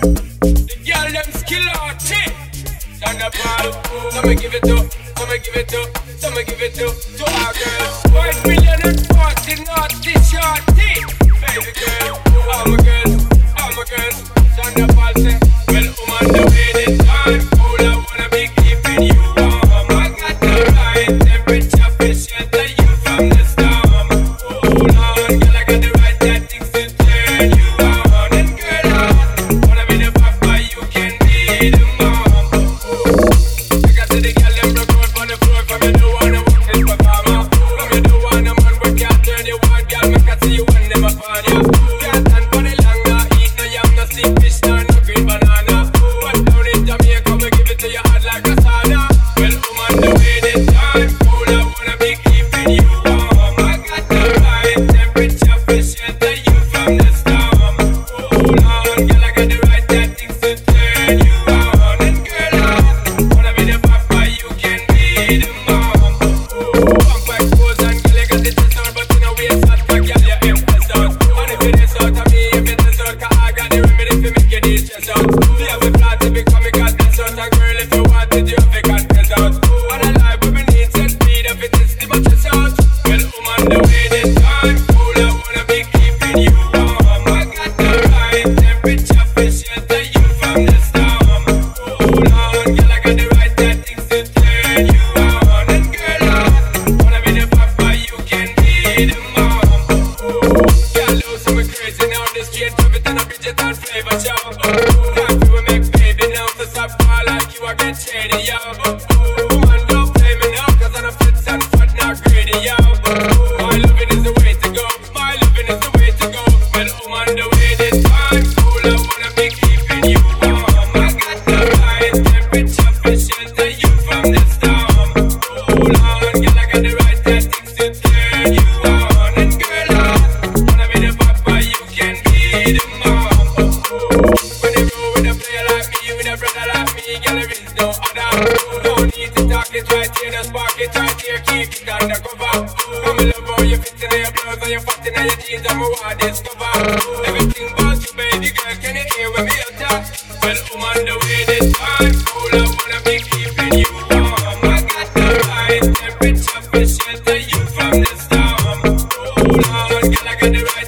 The girl them skill out Turn up give it up. Let me give it up. Give it up to our girl. Naughty. Baby girl, I'm a Yeah. I other. No need to talk, it right here, the spark it right here, keep it under undercover. I'm in love how you fit in your blouse and your fat in your jeans, I'm a wild discover. Everything about you, baby girl, can you hear when me attack? Well, I'm on the way this time, cool, I wanna be keeping you warm. I got the right temperature for shelter you from the storm. Hold on, girl, I got the right